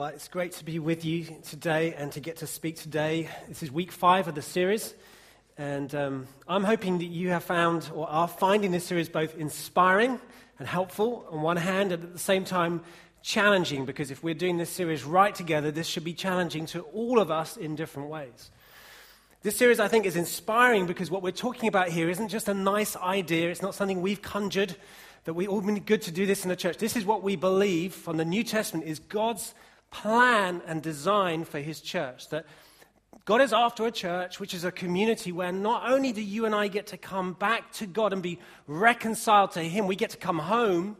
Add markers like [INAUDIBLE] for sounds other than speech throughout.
Well, it's great to be with you today and to get to speak today. This is week five of the series, and um, I'm hoping that you have found or are finding this series both inspiring and helpful on one hand, and at the same time challenging, because if we're doing this series right together, this should be challenging to all of us in different ways. This series, I think, is inspiring because what we're talking about here isn't just a nice idea, it's not something we've conjured that we all been good to do this in the church. This is what we believe from the New Testament is God's plan and design for his church. That God is after a church which is a community where not only do you and I get to come back to God and be reconciled to him, we get to come home,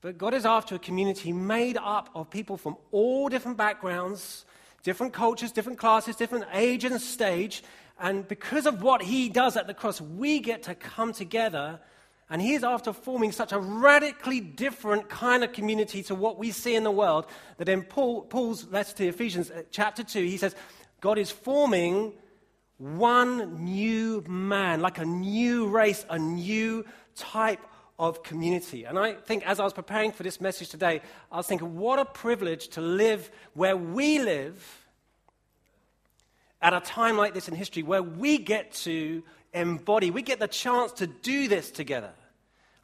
but God is after a community made up of people from all different backgrounds, different cultures, different classes, different age and stage. And because of what he does at the cross, we get to come together and he's after forming such a radically different kind of community to what we see in the world that in Paul, Paul's letter to Ephesians, uh, chapter 2, he says, God is forming one new man, like a new race, a new type of community. And I think as I was preparing for this message today, I was thinking, what a privilege to live where we live at a time like this in history, where we get to embody, we get the chance to do this together.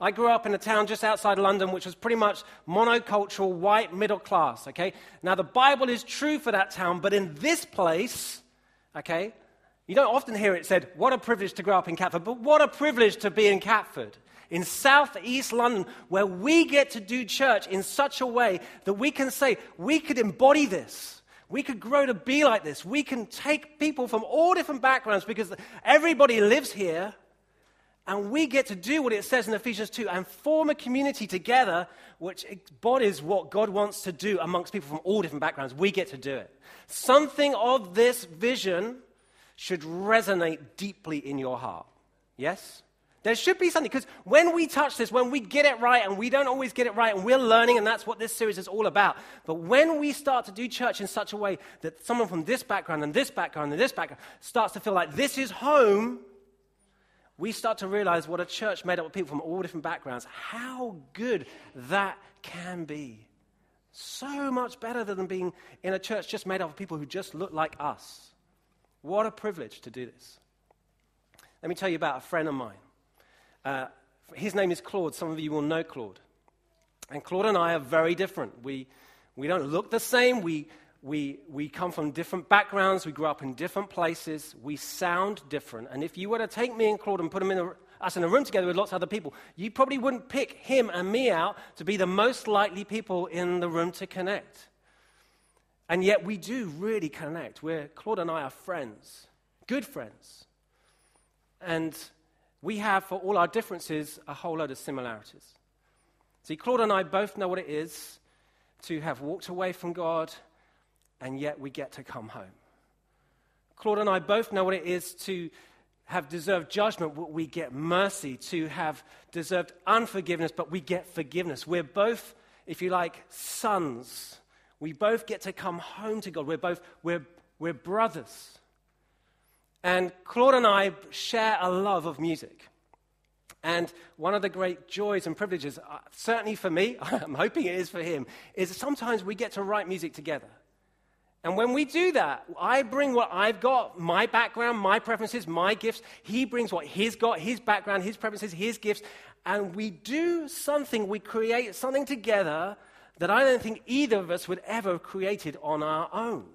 I grew up in a town just outside London, which was pretty much monocultural, white, middle class, okay? Now, the Bible is true for that town, but in this place, okay, you don't often hear it said, what a privilege to grow up in Catford, but what a privilege to be in Catford, in southeast London, where we get to do church in such a way that we can say, we could embody this. We could grow to be like this. We can take people from all different backgrounds because everybody lives here and we get to do what it says in Ephesians 2 and form a community together which embodies what God wants to do amongst people from all different backgrounds. We get to do it. Something of this vision should resonate deeply in your heart. Yes? There should be something, because when we touch this, when we get it right, and we don't always get it right, and we're learning, and that's what this series is all about. But when we start to do church in such a way that someone from this background and this background and this background starts to feel like this is home, we start to realize what a church made up of people from all different backgrounds, how good that can be. So much better than being in a church just made up of people who just look like us. What a privilege to do this. Let me tell you about a friend of mine. Uh, his name is Claude. Some of you will know Claude. And Claude and I are very different. We, we don't look the same. We, we, we come from different backgrounds, we grew up in different places, we sound different. And if you were to take me and Claude and put in a, us in a room together with lots of other people, you probably wouldn't pick him and me out to be the most likely people in the room to connect. And yet we do really connect. We're, Claude and I are friends, good friends. And we have, for all our differences, a whole load of similarities. See, Claude and I both know what it is to have walked away from God and yet we get to come home. Claude and I both know what it is to have deserved judgment, we get mercy, to have deserved unforgiveness, but we get forgiveness. We're both, if you like, sons. We both get to come home to God. We're both, we're, we're brothers. And Claude and I share a love of music. And one of the great joys and privileges, uh, certainly for me, [LAUGHS] I'm hoping it is for him, is sometimes we get to write music together. And when we do that, I bring what I've got, my background, my preferences, my gifts. He brings what he's got, his background, his preferences, his gifts. And we do something, we create something together that I don't think either of us would ever have created on our own.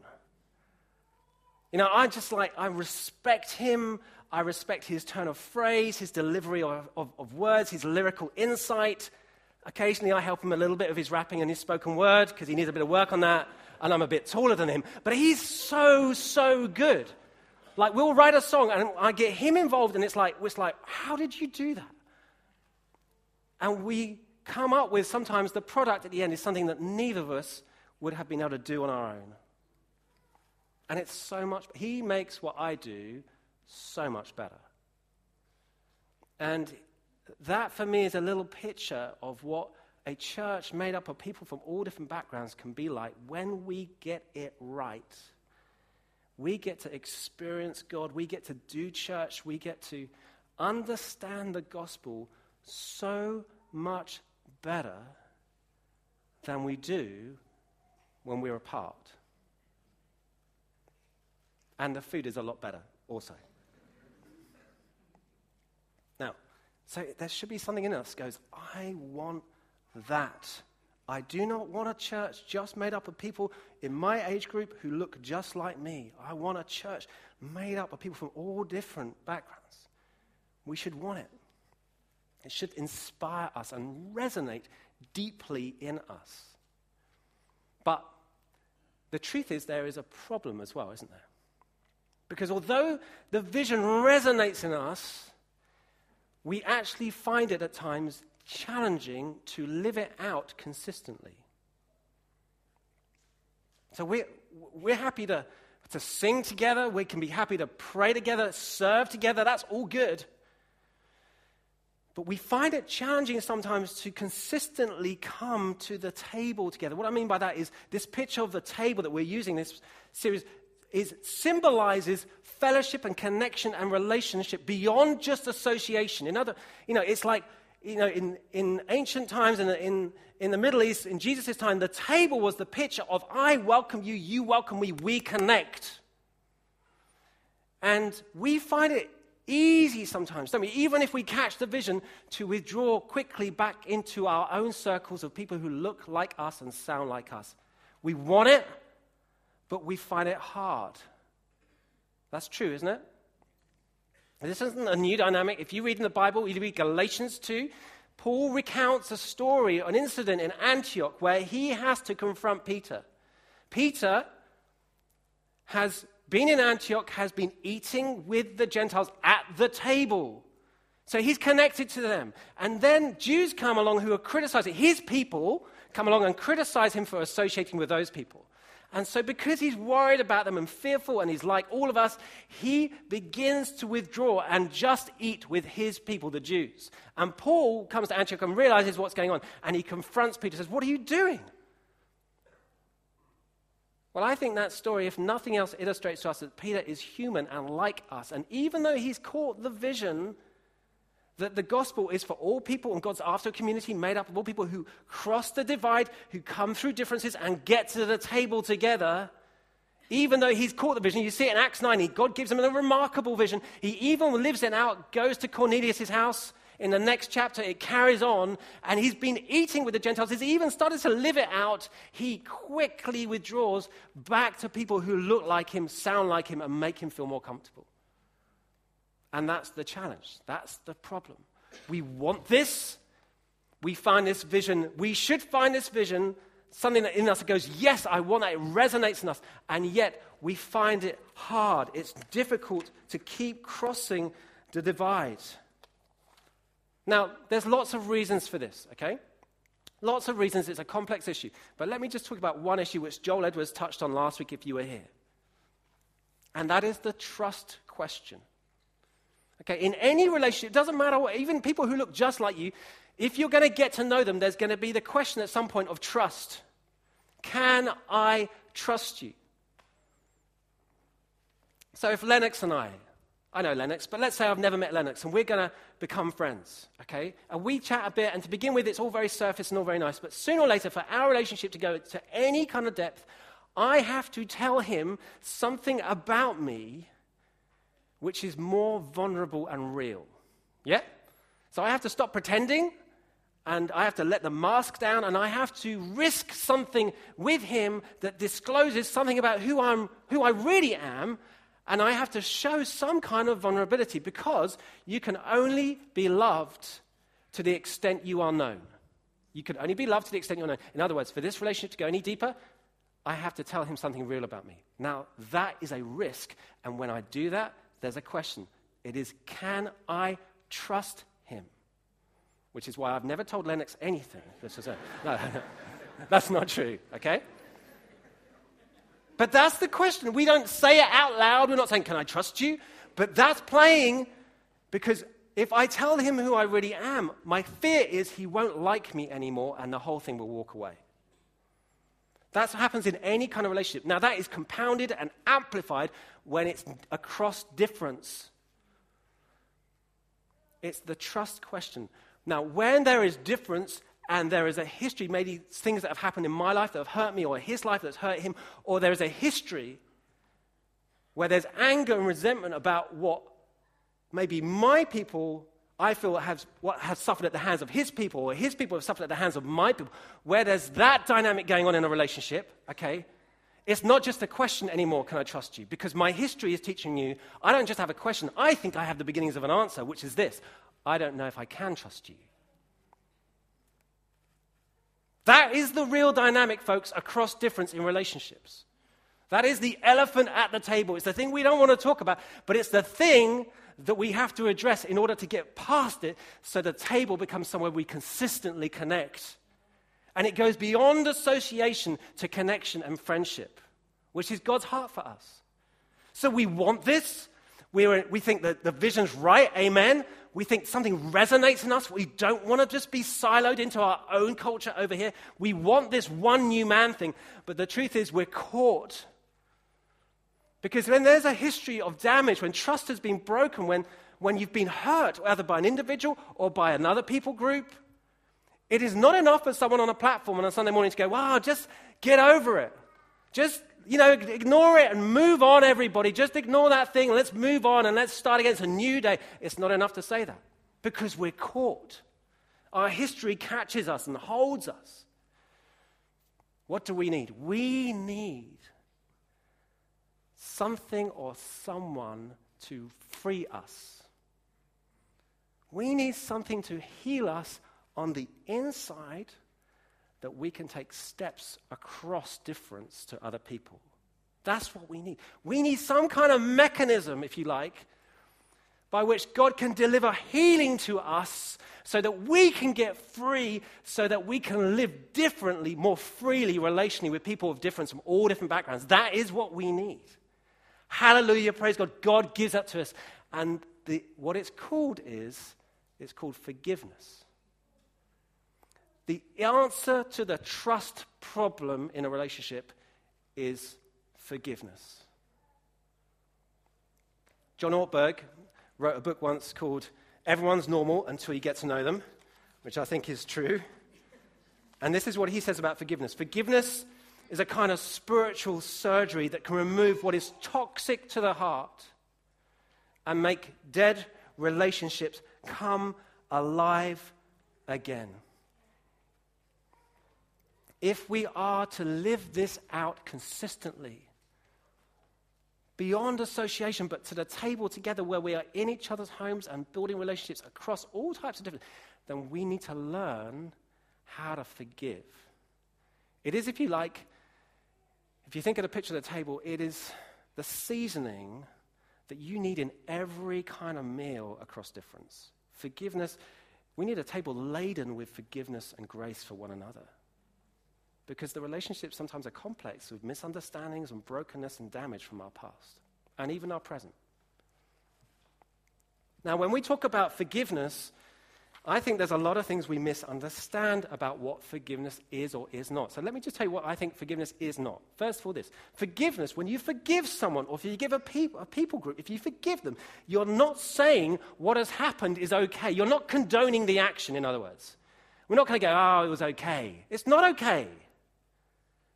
You know, I just like, I respect him. I respect his turn of phrase, his delivery of, of, of words, his lyrical insight. Occasionally, I help him a little bit of his rapping and his spoken word because he needs a bit of work on that and I'm a bit taller than him, but he's so, so good. Like, we'll write a song and I get him involved, and it's like, it's like, how did you do that? And we come up with sometimes the product at the end is something that neither of us would have been able to do on our own. And it's so much, he makes what I do so much better. And that for me is a little picture of what a church made up of people from all different backgrounds can be like when we get it right. We get to experience God, we get to do church, we get to understand the gospel so much better than we do when we're apart. And the food is a lot better, also. Now, so there should be something in us goes, I want that. I do not want a church just made up of people in my age group who look just like me. I want a church made up of people from all different backgrounds. We should want it. It should inspire us and resonate deeply in us. But the truth is, there is a problem as well, isn't there? Because although the vision resonates in us, we actually find it at times challenging to live it out consistently. So we're, we're happy to, to sing together, we can be happy to pray together, serve together, that's all good. But we find it challenging sometimes to consistently come to the table together. What I mean by that is this picture of the table that we're using this series is symbolizes fellowship and connection and relationship beyond just association. In other, you know, it's like, you know, in, in ancient times in, in, in the Middle East, in Jesus' time, the table was the picture of I welcome you, you welcome me, we connect. And we find it easy sometimes, don't we? Even if we catch the vision, to withdraw quickly back into our own circles of people who look like us and sound like us. We want it, but we find it hard. That's true, isn't it? This isn't a new dynamic. If you read in the Bible, you read Galatians 2, Paul recounts a story, an incident in Antioch where he has to confront Peter. Peter has been in Antioch, has been eating with the Gentiles at the table. So he's connected to them. And then Jews come along who are criticizing, his people come along and criticize him for associating with those people. And so, because he's worried about them and fearful, and he's like all of us, he begins to withdraw and just eat with his people, the Jews. And Paul comes to Antioch and realizes what's going on. And he confronts Peter says, What are you doing? Well, I think that story, if nothing else, illustrates to us that Peter is human and like us. And even though he's caught the vision that the gospel is for all people and God's after a community made up of all people who cross the divide, who come through differences and get to the table together, even though he's caught the vision, you see it in Acts 9, God gives him a remarkable vision. He even lives it out, goes to Cornelius' house, in the next chapter, it carries on, and he's been eating with the Gentiles. He's even started to live it out. He quickly withdraws back to people who look like him, sound like him, and make him feel more comfortable. And that's the challenge. That's the problem. We want this. We find this vision. We should find this vision, something that in us goes, Yes, I want that. It resonates in us. And yet, we find it hard. It's difficult to keep crossing the divide. Now, there's lots of reasons for this, okay? Lots of reasons. It's a complex issue. But let me just talk about one issue which Joel Edwards touched on last week if you were here. And that is the trust question. Okay, in any relationship, it doesn't matter what, even people who look just like you, if you're going to get to know them, there's going to be the question at some point of trust. Can I trust you? So if Lennox and I I know Lennox, but let's say I've never met Lennox and we're going to become friends, okay? And we chat a bit, and to begin with, it's all very surface and all very nice. But sooner or later, for our relationship to go to any kind of depth, I have to tell him something about me which is more vulnerable and real. Yeah? So I have to stop pretending and I have to let the mask down and I have to risk something with him that discloses something about who, I'm, who I really am and I have to show some kind of vulnerability because you can only be loved to the extent you are known. You can only be loved to the extent you're known. In other words, for this relationship to go any deeper, I have to tell him something real about me. Now, that is a risk. And when I do that, there's a question. It is, can I trust him? Which is why I've never told Lennox anything. This is a, no, [LAUGHS] that's not true, okay? But that's the question. We don't say it out loud. We're not saying, Can I trust you? But that's playing because if I tell him who I really am, my fear is he won't like me anymore and the whole thing will walk away. That happens in any kind of relationship. Now, that is compounded and amplified when it's across difference. It's the trust question. Now, when there is difference and there is a history, maybe things that have happened in my life that have hurt me, or his life that's hurt him, or there is a history where there's anger and resentment about what maybe my people I feel has, what has suffered at the hands of his people, or his people have suffered at the hands of my people, where there's that dynamic going on in a relationship, okay, it's not just a question anymore, can I trust you? Because my history is teaching you, I don't just have a question, I think I have the beginnings of an answer, which is this I don't know if I can trust you. That is the real dynamic, folks, across difference in relationships. That is the elephant at the table. It's the thing we don't want to talk about, but it's the thing that we have to address in order to get past it so the table becomes somewhere we consistently connect. And it goes beyond association to connection and friendship, which is God's heart for us. So we want this. we we think that the vision's right, amen. We think something resonates in us. We don't want to just be siloed into our own culture over here. We want this one new man thing. But the truth is, we're caught because when there's a history of damage, when trust has been broken, when, when you've been hurt, either by an individual or by another people group, it is not enough for someone on a platform on a Sunday morning to go, wow, just get over it. Just, you know, ignore it and move on, everybody. Just ignore that thing. Let's move on and let's start against a new day. It's not enough to say that because we're caught. Our history catches us and holds us. What do we need? We need something or someone to free us. We need something to heal us on the inside that we can take steps across difference to other people. That's what we need. We need some kind of mechanism, if you like, by which God can deliver healing to us so that we can get free, so that we can live differently, more freely, relationally with people of difference from all different backgrounds. That is what we need. Hallelujah, praise God. God gives that to us. And the, what it's called is, it's called forgiveness. The answer to the trust problem in a relationship is forgiveness. John Ortberg wrote a book once called Everyone's Normal Until You Get to Know Them, which I think is true. And this is what he says about forgiveness forgiveness is a kind of spiritual surgery that can remove what is toxic to the heart and make dead relationships come alive again. If we are to live this out consistently, beyond association, but to the table together where we are in each other's homes and building relationships across all types of different, then we need to learn how to forgive. It is, if you like, if you think of the picture of the table, it is the seasoning that you need in every kind of meal across difference. Forgiveness, we need a table laden with forgiveness and grace for one another. Because the relationships sometimes are complex with misunderstandings and brokenness and damage from our past and even our present. Now, when we talk about forgiveness, I think there's a lot of things we misunderstand about what forgiveness is or is not. So let me just tell you what I think forgiveness is not. First of all, this forgiveness, when you forgive someone or if you give a, a people group, if you forgive them, you're not saying what has happened is okay. You're not condoning the action, in other words. We're not going to go, oh, it was okay. It's not okay.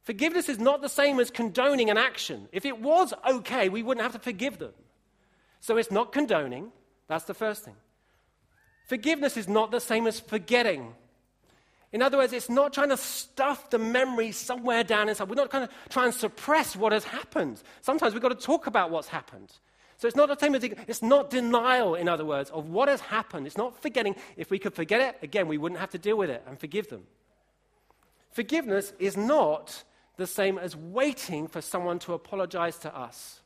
Forgiveness is not the same as condoning an action. If it was okay, we wouldn't have to forgive them. So it's not condoning. That's the first thing. Forgiveness is not the same as forgetting. In other words, it's not trying to stuff the memory somewhere down inside. We're not trying to try and suppress what has happened. Sometimes we've got to talk about what's happened. So it's not the same as it's not denial, in other words, of what has happened. It's not forgetting. If we could forget it, again, we wouldn't have to deal with it and forgive them. Forgiveness is not the same as waiting for someone to apologize to us.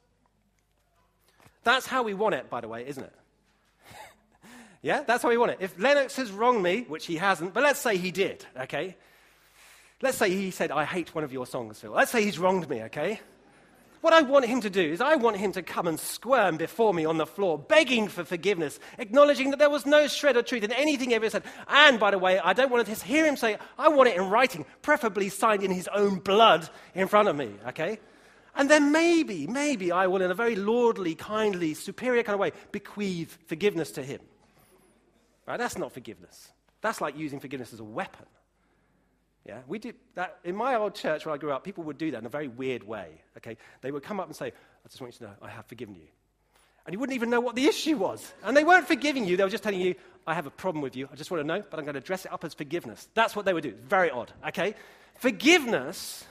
That's how we want it, by the way, isn't it? [LAUGHS] Yeah, that's how we want it. If Lennox has wronged me, which he hasn't, but let's say he did, okay? Let's say he said, I hate one of your songs, Phil. Let's say he's wronged me, okay? What I want him to do is, I want him to come and squirm before me on the floor, begging for forgiveness, acknowledging that there was no shred of truth in anything he ever said. And by the way, I don't want to just hear him say, I want it in writing, preferably signed in his own blood in front of me, okay? And then maybe, maybe I will, in a very lordly, kindly, superior kind of way, bequeath forgiveness to him. Right? That's not forgiveness. That's like using forgiveness as a weapon. Yeah, we did that in my old church where I grew up. People would do that in a very weird way. Okay, they would come up and say, "I just want you to know, I have forgiven you," and you wouldn't even know what the issue was. And they weren't forgiving you; they were just telling you, "I have a problem with you. I just want to know, but I'm going to dress it up as forgiveness." That's what they would do. Very odd. Okay, forgiveness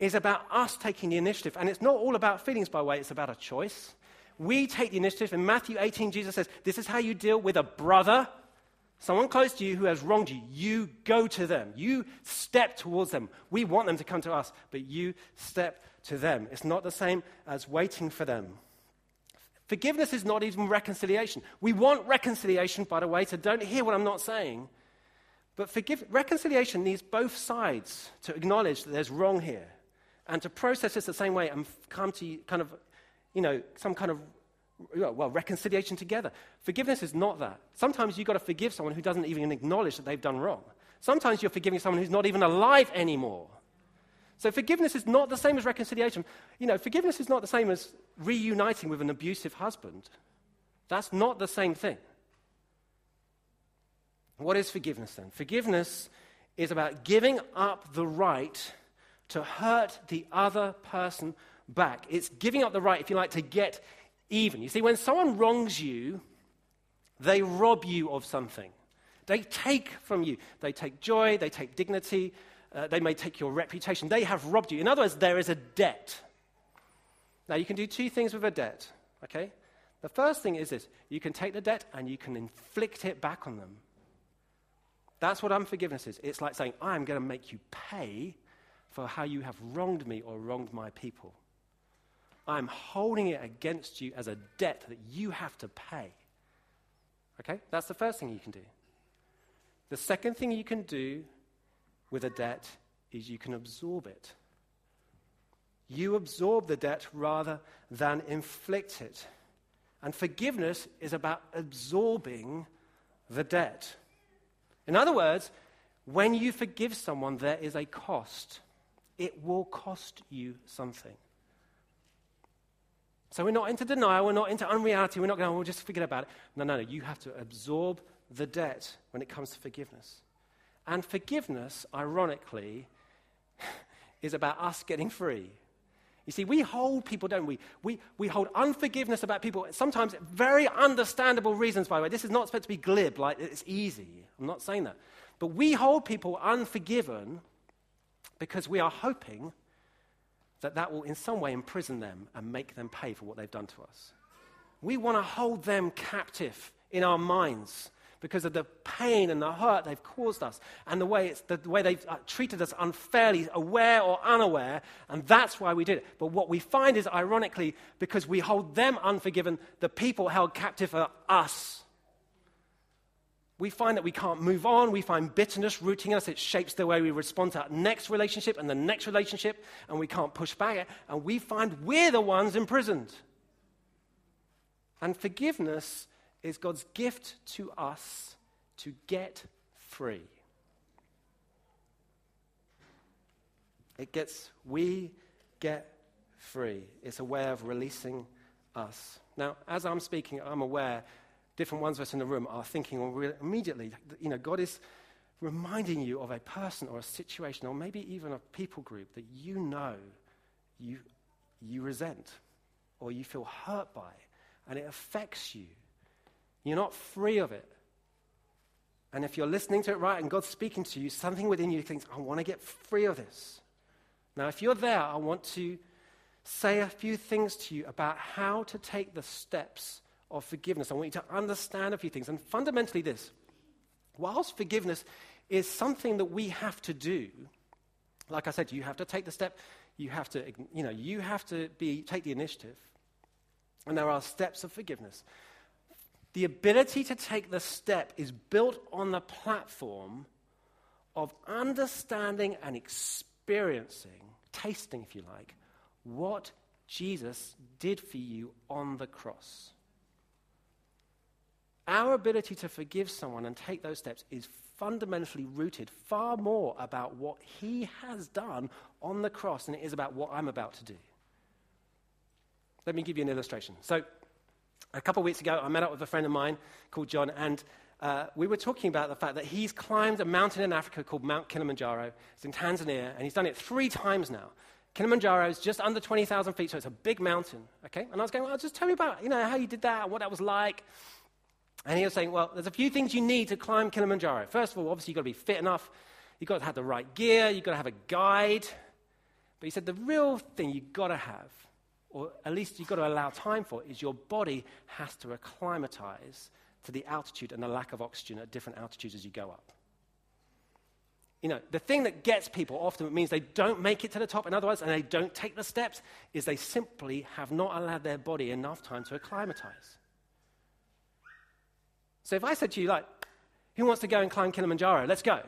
is about us taking the initiative, and it's not all about feelings, by the way. It's about a choice. We take the initiative. In Matthew 18, Jesus says, "This is how you deal with a brother." Someone close to you who has wronged you, you go to them. You step towards them. We want them to come to us, but you step to them. It's not the same as waiting for them. Forgiveness is not even reconciliation. We want reconciliation, by the way, so don't hear what I'm not saying. But forgive, reconciliation needs both sides to acknowledge that there's wrong here and to process this the same way and come to kind of, you know, some kind of well, reconciliation together. Forgiveness is not that. Sometimes you've got to forgive someone who doesn't even acknowledge that they've done wrong. Sometimes you're forgiving someone who's not even alive anymore. So forgiveness is not the same as reconciliation. You know, forgiveness is not the same as reuniting with an abusive husband. That's not the same thing. What is forgiveness then? Forgiveness is about giving up the right to hurt the other person back. It's giving up the right, if you like, to get even. You see, when someone wrongs you, they rob you of something. They take from you. They take joy, they take dignity, uh, they may take your reputation. They have robbed you. In other words, there is a debt. Now, you can do two things with a debt, okay? The first thing is this you can take the debt and you can inflict it back on them. That's what unforgiveness is. It's like saying, I'm going to make you pay for how you have wronged me or wronged my people. I'm holding it against you as a debt that you have to pay. Okay? That's the first thing you can do. The second thing you can do with a debt is you can absorb it. You absorb the debt rather than inflict it. And forgiveness is about absorbing the debt. In other words, when you forgive someone, there is a cost. It will cost you something. So we're not into denial, we're not into unreality, we're not going, we'll just forget about it. No, no, no. You have to absorb the debt when it comes to forgiveness. And forgiveness, ironically, [LAUGHS] is about us getting free. You see, we hold people, don't we? we? We hold unforgiveness about people, sometimes very understandable reasons, by the way. This is not supposed to be glib, like it's easy. I'm not saying that. But we hold people unforgiven because we are hoping that that will in some way imprison them and make them pay for what they've done to us. We want to hold them captive in our minds because of the pain and the hurt they've caused us and the way, the, way they've uh, treated us unfairly, aware or unaware, and that's why we did it. But what we find is, ironically, because we hold them unforgiven, the people held captive are us we find that we can't move on. We find bitterness rooting us. It shapes the way we respond to our next relationship and the next relationship, and we can't push back. It, and we find we're the ones imprisoned. And forgiveness is God's gift to us to get free. It gets, we get free. It's a way of releasing us. Now, as I'm speaking, I'm aware different ones of us in the room are thinking immediately, you know, God is reminding you of a person or a situation or maybe even a people group that you know you, you resent or you feel hurt by, and it affects you. You're not free of it. And if you're listening to it right and God's speaking to you, something within you thinks, I want to get free of this. Now, if you're there, I want to say a few things to you about how to take the steps of forgiveness. I want you to understand a few things. And fundamentally, this whilst forgiveness is something that we have to do, like I said, you have to take the step, you have to, you know, you have to be, take the initiative. And there are steps of forgiveness. The ability to take the step is built on the platform of understanding and experiencing, tasting, if you like, what Jesus did for you on the cross. Our ability to forgive someone and take those steps is fundamentally rooted far more about what he has done on the cross than it is about what I'm about to do. Let me give you an illustration. So, a couple of weeks ago, I met up with a friend of mine called John, and uh, we were talking about the fact that he's climbed a mountain in Africa called Mount Kilimanjaro. It's in Tanzania, and he's done it three times now. Kilimanjaro is just under 20,000 feet, so it's a big mountain, okay? And I was going, well, just tell me about, you know, how you did that and what that was like. And he was saying, well, there's a few things you need to climb Kilimanjaro. First of all, obviously, you've got to be fit enough. You've got to have the right gear. You've got to have a guide. But he said the real thing you've got to have, or at least you've got to allow time for, is your body has to acclimatize to the altitude and the lack of oxygen at different altitudes as you go up. You know, the thing that gets people often means they don't make it to the top, in other words, and they don't take the steps, is they simply have not allowed their body enough time to acclimatize. So if I said to you, like, who wants to go and climb Kilimanjaro? Let's go.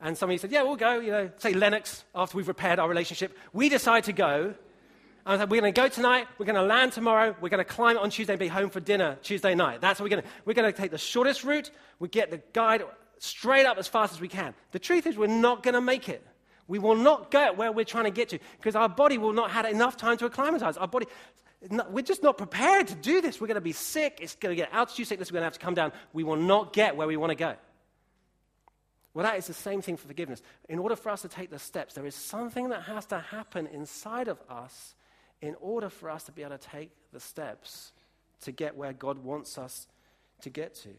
And somebody said, yeah, we'll go. You know, say Lennox, after we've repaired our relationship. We decide to go. And I said, we're going to go tonight. We're going to land tomorrow. We're going to climb on Tuesday and be home for dinner Tuesday night. That's what we're going to We're going to take the shortest route. We get the guide straight up as fast as we can. The truth is, we're not going to make it. We will not get where we're trying to get to because our body will not have enough time to acclimatize. Our body, we're just not prepared to do this. We're going to be sick. It's going to get altitude sickness. We're going to have to come down. We will not get where we want to go. Well, that is the same thing for forgiveness. In order for us to take the steps, there is something that has to happen inside of us in order for us to be able to take the steps to get where God wants us to get to.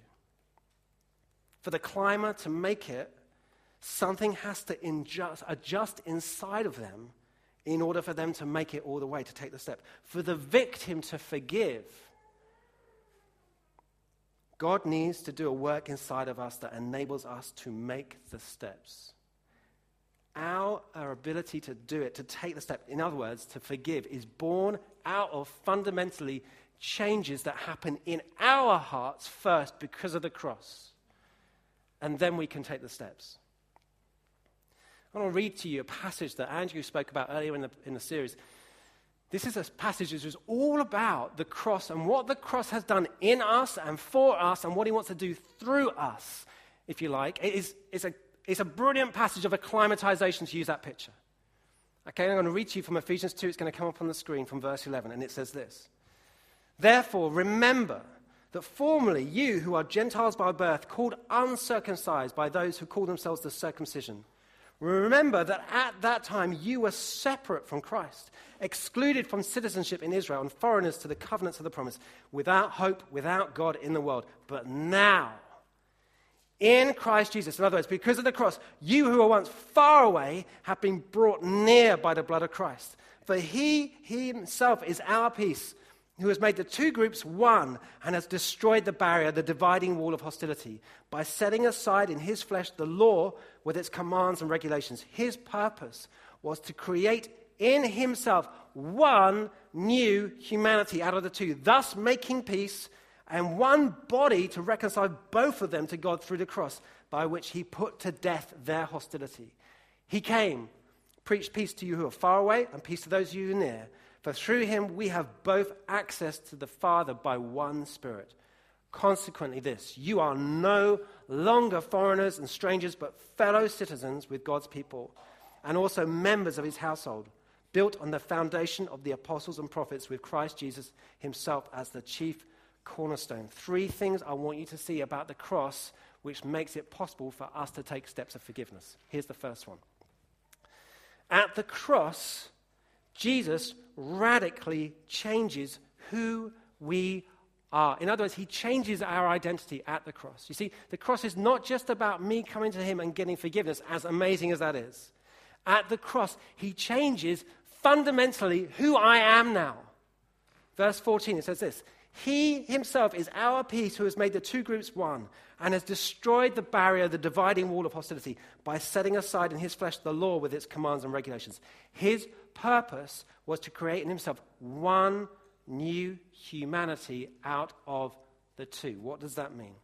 For the climber to make it, something has to adjust inside of them in order for them to make it all the way, to take the step. For the victim to forgive, God needs to do a work inside of us that enables us to make the steps. Our, our ability to do it, to take the step, in other words, to forgive, is born out of fundamentally changes that happen in our hearts first because of the cross. And then we can take the steps. I want to read to you a passage that Andrew spoke about earlier in the, in the series. This is a passage that is all about the cross and what the cross has done in us and for us and what he wants to do through us, if you like. It is, it's, a, it's a brilliant passage of acclimatization to use that picture. Okay, I'm going to read to you from Ephesians 2. It's going to come up on the screen from verse 11, and it says this Therefore, remember that formerly you, who are Gentiles by birth, called uncircumcised by those who call themselves the circumcision Remember that at that time you were separate from Christ, excluded from citizenship in Israel, and foreigners to the covenants of the promise, without hope, without God in the world. But now, in Christ Jesus, in other words, because of the cross, you who were once far away have been brought near by the blood of Christ. For he, himself is our peace who has made the two groups one and has destroyed the barrier, the dividing wall of hostility, by setting aside in his flesh the law with its commands and regulations. His purpose was to create in himself one new humanity out of the two, thus making peace and one body to reconcile both of them to God through the cross, by which he put to death their hostility. He came, preached peace to you who are far away and peace to those of you who are near. For through him we have both access to the Father by one Spirit. Consequently, this you are no longer foreigners and strangers, but fellow citizens with God's people, and also members of his household, built on the foundation of the apostles and prophets, with Christ Jesus himself as the chief cornerstone. Three things I want you to see about the cross which makes it possible for us to take steps of forgiveness. Here's the first one. At the cross, Jesus radically changes who we are. In other words, he changes our identity at the cross. You see, the cross is not just about me coming to him and getting forgiveness, as amazing as that is. At the cross, he changes fundamentally who I am now. Verse 14, it says this He himself is our peace who has made the two groups one and has destroyed the barrier, the dividing wall of hostility, by setting aside in his flesh the law with its commands and regulations. His purpose was to create in himself one new humanity out of the two. What does that mean?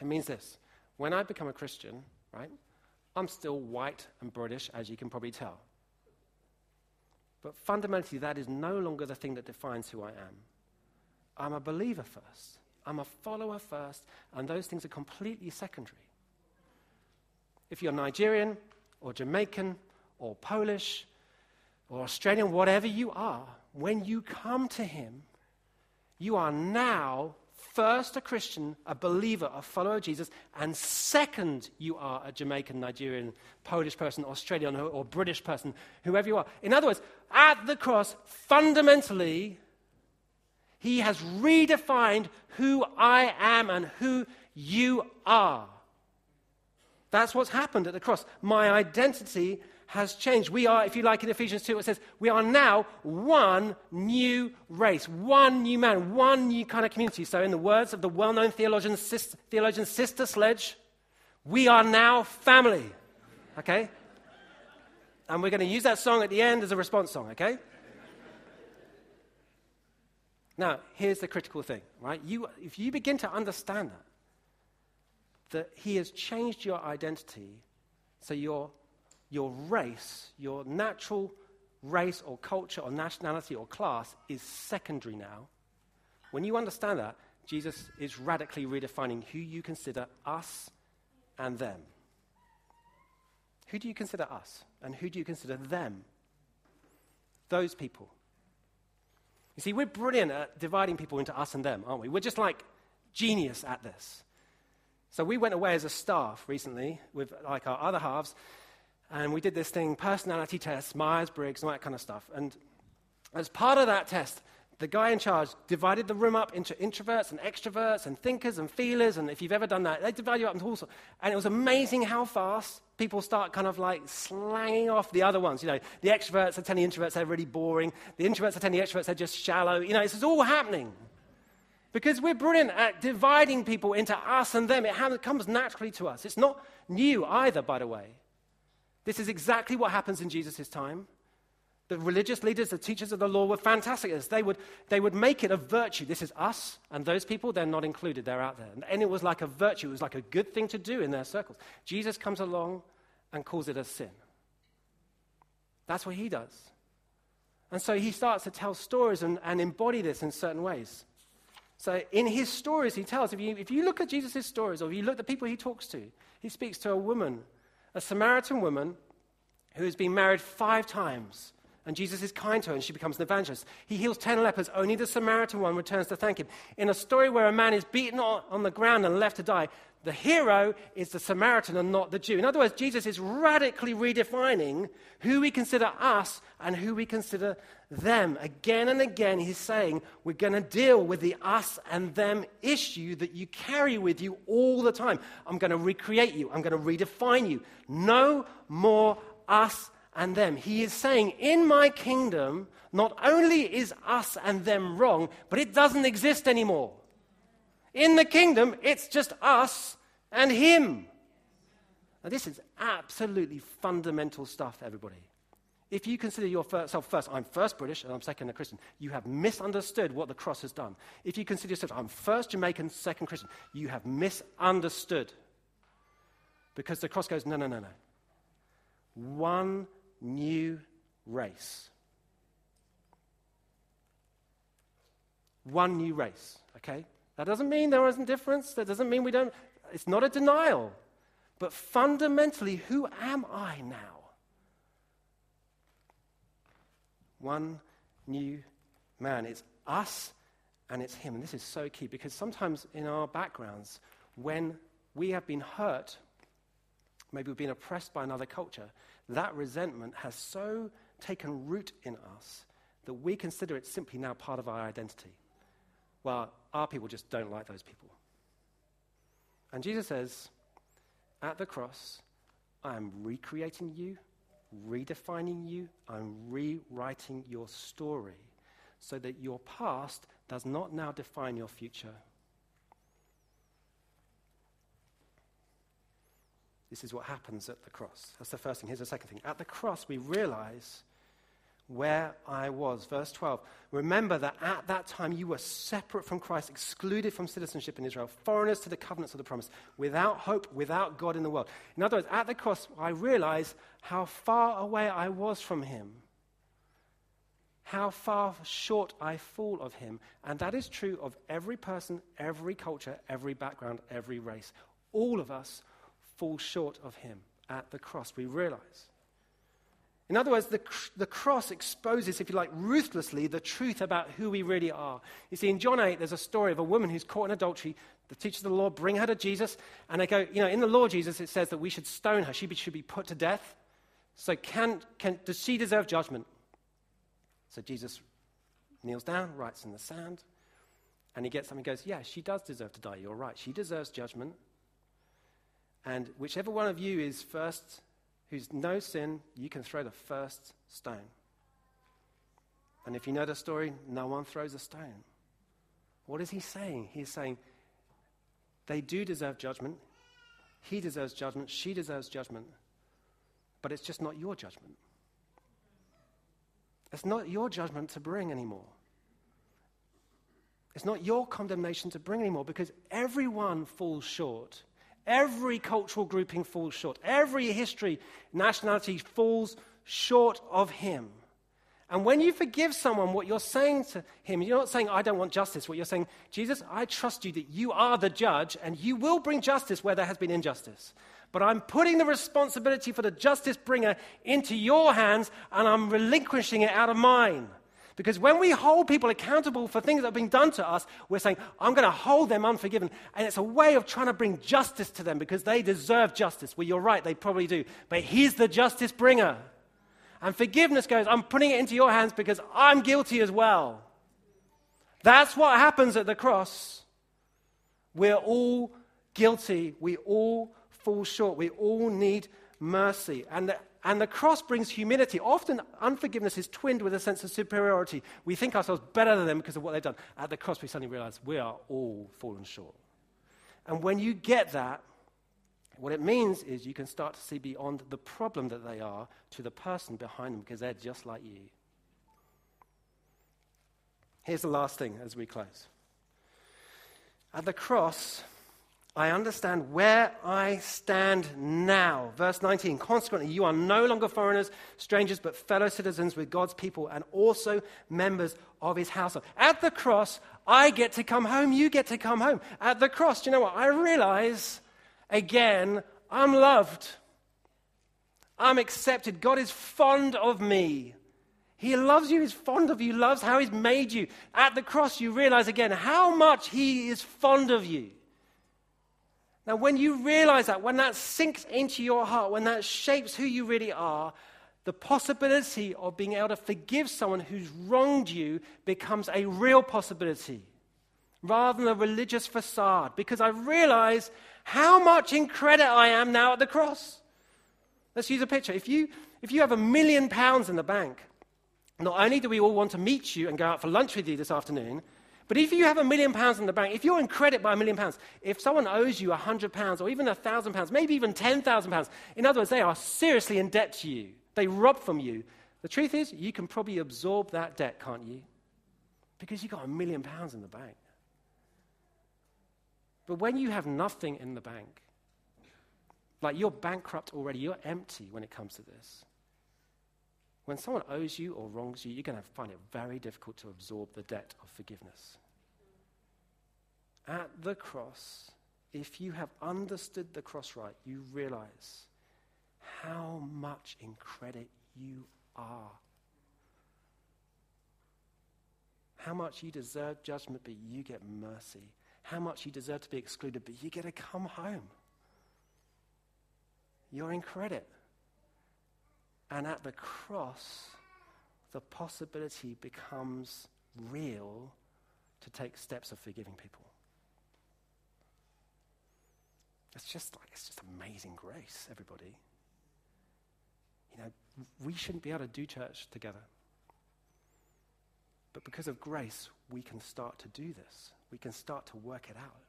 It means this when I become a Christian, right, I'm still white and British, as you can probably tell. But fundamentally, that is no longer the thing that defines who I am. I'm a believer first, I'm a follower first, and those things are completely secondary. If you're Nigerian or Jamaican or Polish or Australian, whatever you are, when you come to Him, you are now first a Christian, a believer, a follower of Jesus, and second, you are a Jamaican, Nigerian, Polish person, Australian, or British person, whoever you are. In other words, at the cross, fundamentally, he has redefined who I am and who you are. That's what's happened at the cross. My identity has changed. We are, if you like, in Ephesians 2, it says, we are now one new race, one new man, one new kind of community. So, in the words of the well known theologian, theologian Sister Sledge, we are now family. Okay? And we're going to use that song at the end as a response song, okay? Now, here's the critical thing, right? You, if you begin to understand that, that He has changed your identity, so your, your race, your natural race or culture or nationality or class is secondary now. When you understand that, Jesus is radically redefining who you consider us and them. Who do you consider us? And who do you consider them? Those people. You see, we're brilliant at dividing people into us and them, aren't we? We're just like genius at this. So we went away as a staff recently with like our other halves, and we did this thing, personality tests, Myers Briggs, and all that kind of stuff. And as part of that test, the guy in charge divided the room up into introverts and extroverts and thinkers and feelers. And if you've ever done that, they divide you up into all sorts. And it was amazing how fast people start kind of like slanging off the other ones. You know, the extroverts are telling the introverts they're really boring. The introverts are telling the extroverts they're just shallow. You know, this is all happening. Because we're brilliant at dividing people into us and them. It comes naturally to us. It's not new either, by the way. This is exactly what happens in Jesus' time. The religious leaders, the teachers of the law were fantastic at. They would, they would make it a virtue. This is us, and those people, they're not included, they're out there. And it was like a virtue, it was like a good thing to do in their circles. Jesus comes along and calls it a sin. That's what he does. And so he starts to tell stories and, and embody this in certain ways. So in his stories, he tells, if you, if you look at Jesus' stories, or if you look at the people he talks to, he speaks to a woman, a Samaritan woman who has been married five times. And Jesus is kind to her, and she becomes an evangelist. He heals ten lepers. Only the Samaritan one returns to thank him. In a story where a man is beaten on the ground and left to die, the hero is the Samaritan and not the Jew. In other words, Jesus is radically redefining who we consider us and who we consider them. Again and again, he's saying, We're going to deal with the us and them issue that you carry with you all the time. I'm going to recreate you, I'm going to redefine you. No more us and them. He is saying, In my kingdom, not only is us and them wrong, but it doesn't exist anymore. In the kingdom, it's just us and him. Now, this is absolutely fundamental stuff, everybody. If you consider yourself first, I'm first British and I'm second a Christian, you have misunderstood what the cross has done. If you consider yourself, I'm first Jamaican, second Christian, you have misunderstood. Because the cross goes, no, no, no, no. One new race. One new race, okay? That doesn't mean there isn't difference. That doesn't mean we don't. It's not a denial. But fundamentally, who am I now? One new man. It's us and it's him. And this is so key because sometimes in our backgrounds, when we have been hurt, maybe we've been oppressed by another culture, that resentment has so taken root in us that we consider it simply now part of our identity. Well, our people just don't like those people. And Jesus says, at the cross, I am recreating you, redefining you, I'm rewriting your story so that your past does not now define your future. This is what happens at the cross. That's the first thing. Here's the second thing. At the cross, we realize where I was. Verse 12. Remember that at that time you were separate from Christ, excluded from citizenship in Israel, foreigners to the covenants of the promise, without hope, without God in the world. In other words, at the cross, I realized how far away I was from Him, how far short I fall of Him. And that is true of every person, every culture, every background, every race. All of us fall short of him at the cross. We realize. In other words, the, the cross exposes, if you like, ruthlessly the truth about who we really are. You see, in John 8, there's a story of a woman who's caught in adultery. The teachers of the law bring her to Jesus, and they go, you know, in the law, Jesus, it says that we should stone her. She should be put to death. So, can, can, does she deserve judgment? So, Jesus kneels down, writes in the sand, and he gets something and goes, Yeah, she does deserve to die. You're right. She deserves judgment. And whichever one of you is first who's no sin, you can throw the first stone. And if you know the story, no one throws a stone. What is he saying? He's saying they do deserve judgment. He deserves judgment. She deserves judgment. But it's just not your judgment. It's not your judgment to bring anymore. It's not your condemnation to bring anymore because everyone falls short Every cultural grouping falls short. Every history, nationality falls short of him. And when you forgive someone, what you're saying to him, you're not saying, I don't want justice. What you're saying, Jesus, I trust you that you are the judge and you will bring justice where there has been injustice. But I'm putting the responsibility for the justice bringer into your hands and I'm relinquishing it out of mine. Because when we hold people accountable for things that have been done to us, we're saying, I'm going to hold them unforgiven. And it's a way of trying to bring justice to them because they deserve justice. Well, you're right, they probably do. But He's the justice bringer. And forgiveness goes, I'm putting it into your hands because I'm guilty as well. That's what happens at the cross. We're all guilty. We all fall short. We all need mercy. And the and the cross brings humility. Often, unforgiveness is twinned with a sense of superiority. We think ourselves better than them because of what they've done. At the cross, we suddenly realize we are all fallen short. And when you get that, what it means is you can start to see beyond the problem that they are to the person behind them because they're just like you. Here's the last thing as we close. At the cross, I understand where I stand now. Verse 19. Consequently, you are no longer foreigners, strangers, but fellow citizens with God's people and also members of his household. At the cross, I get to come home. You get to come home. At the cross, do you know what? I realize again, I'm loved. I'm accepted. God is fond of me. He loves you, He's fond of you, loves how He's made you. At the cross, you realize again how much He is fond of you. Now, when you realize that, when that sinks into your heart, when that shapes who you really are, the possibility of being able to forgive someone who's wronged you becomes a real possibility rather than a religious facade because I realize how much in credit I am now at the cross. Let's use a picture. If you, if you have a million pounds in the bank, not only do we all want to meet you and go out for lunch with you this afternoon, but if you have a million pounds in the bank, if you're in credit by a million pounds, if someone owes you a hundred pounds or even a thousand pounds, maybe even ten thousand pounds, in other words, they are seriously in debt to you. They rob from you. The truth is, you can probably absorb that debt, can't you? Because you've got a million pounds in the bank. But when you have nothing in the bank, like you're bankrupt already, you're empty when it comes to this. When someone owes you or wrongs you, you're going to find it very difficult to absorb the debt of forgiveness. At the cross, if you have understood the cross right, you realize how much in credit you are. How much you deserve judgment, but you get mercy. How much you deserve to be excluded, but you get to come home. You're in credit. And at the cross, the possibility becomes real to take steps of forgiving people. It's just like, it's just amazing grace, everybody. You know, we shouldn't be able to do church together. But because of grace, we can start to do this. We can start to work it out.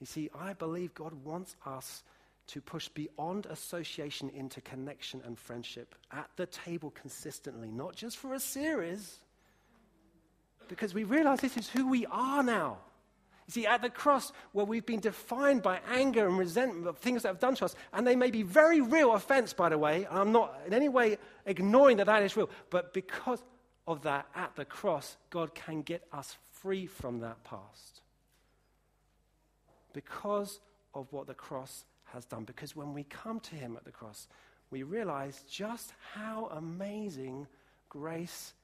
You see, I believe God wants us to push beyond association into connection and friendship at the table consistently, not just for a series, because we realize this is who we are now. You see, at the cross, where we've been defined by anger and resentment of things that have done to us, and they may be very real offense, by the way, and I'm not in any way ignoring that that is real, but because of that, at the cross, God can get us free from that past. Because of what the cross has done. Because when we come to Him at the cross, we realize just how amazing grace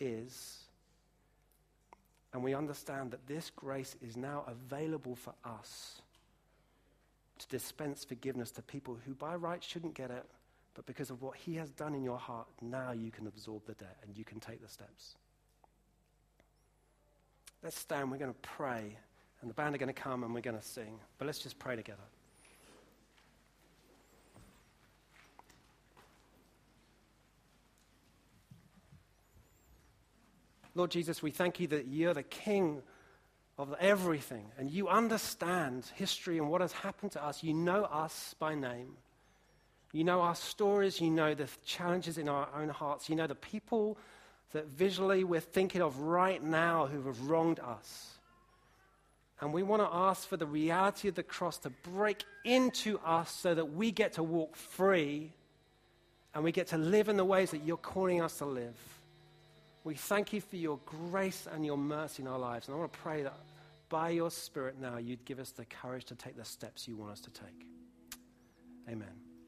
is. And we understand that this grace is now available for us to dispense forgiveness to people who by right shouldn't get it, but because of what He has done in your heart, now you can absorb the debt and you can take the steps. Let's stand, we're going to pray, and the band are going to come and we're going to sing. But let's just pray together. Lord Jesus, we thank you that you're the King of everything and you understand history and what has happened to us. You know us by name. You know our stories. You know the challenges in our own hearts. You know the people that visually we're thinking of right now who have wronged us. And we want to ask for the reality of the cross to break into us so that we get to walk free and we get to live in the ways that you're calling us to live. We thank you for your grace and your mercy in our lives. And I want to pray that by your Spirit now, you'd give us the courage to take the steps you want us to take. Amen.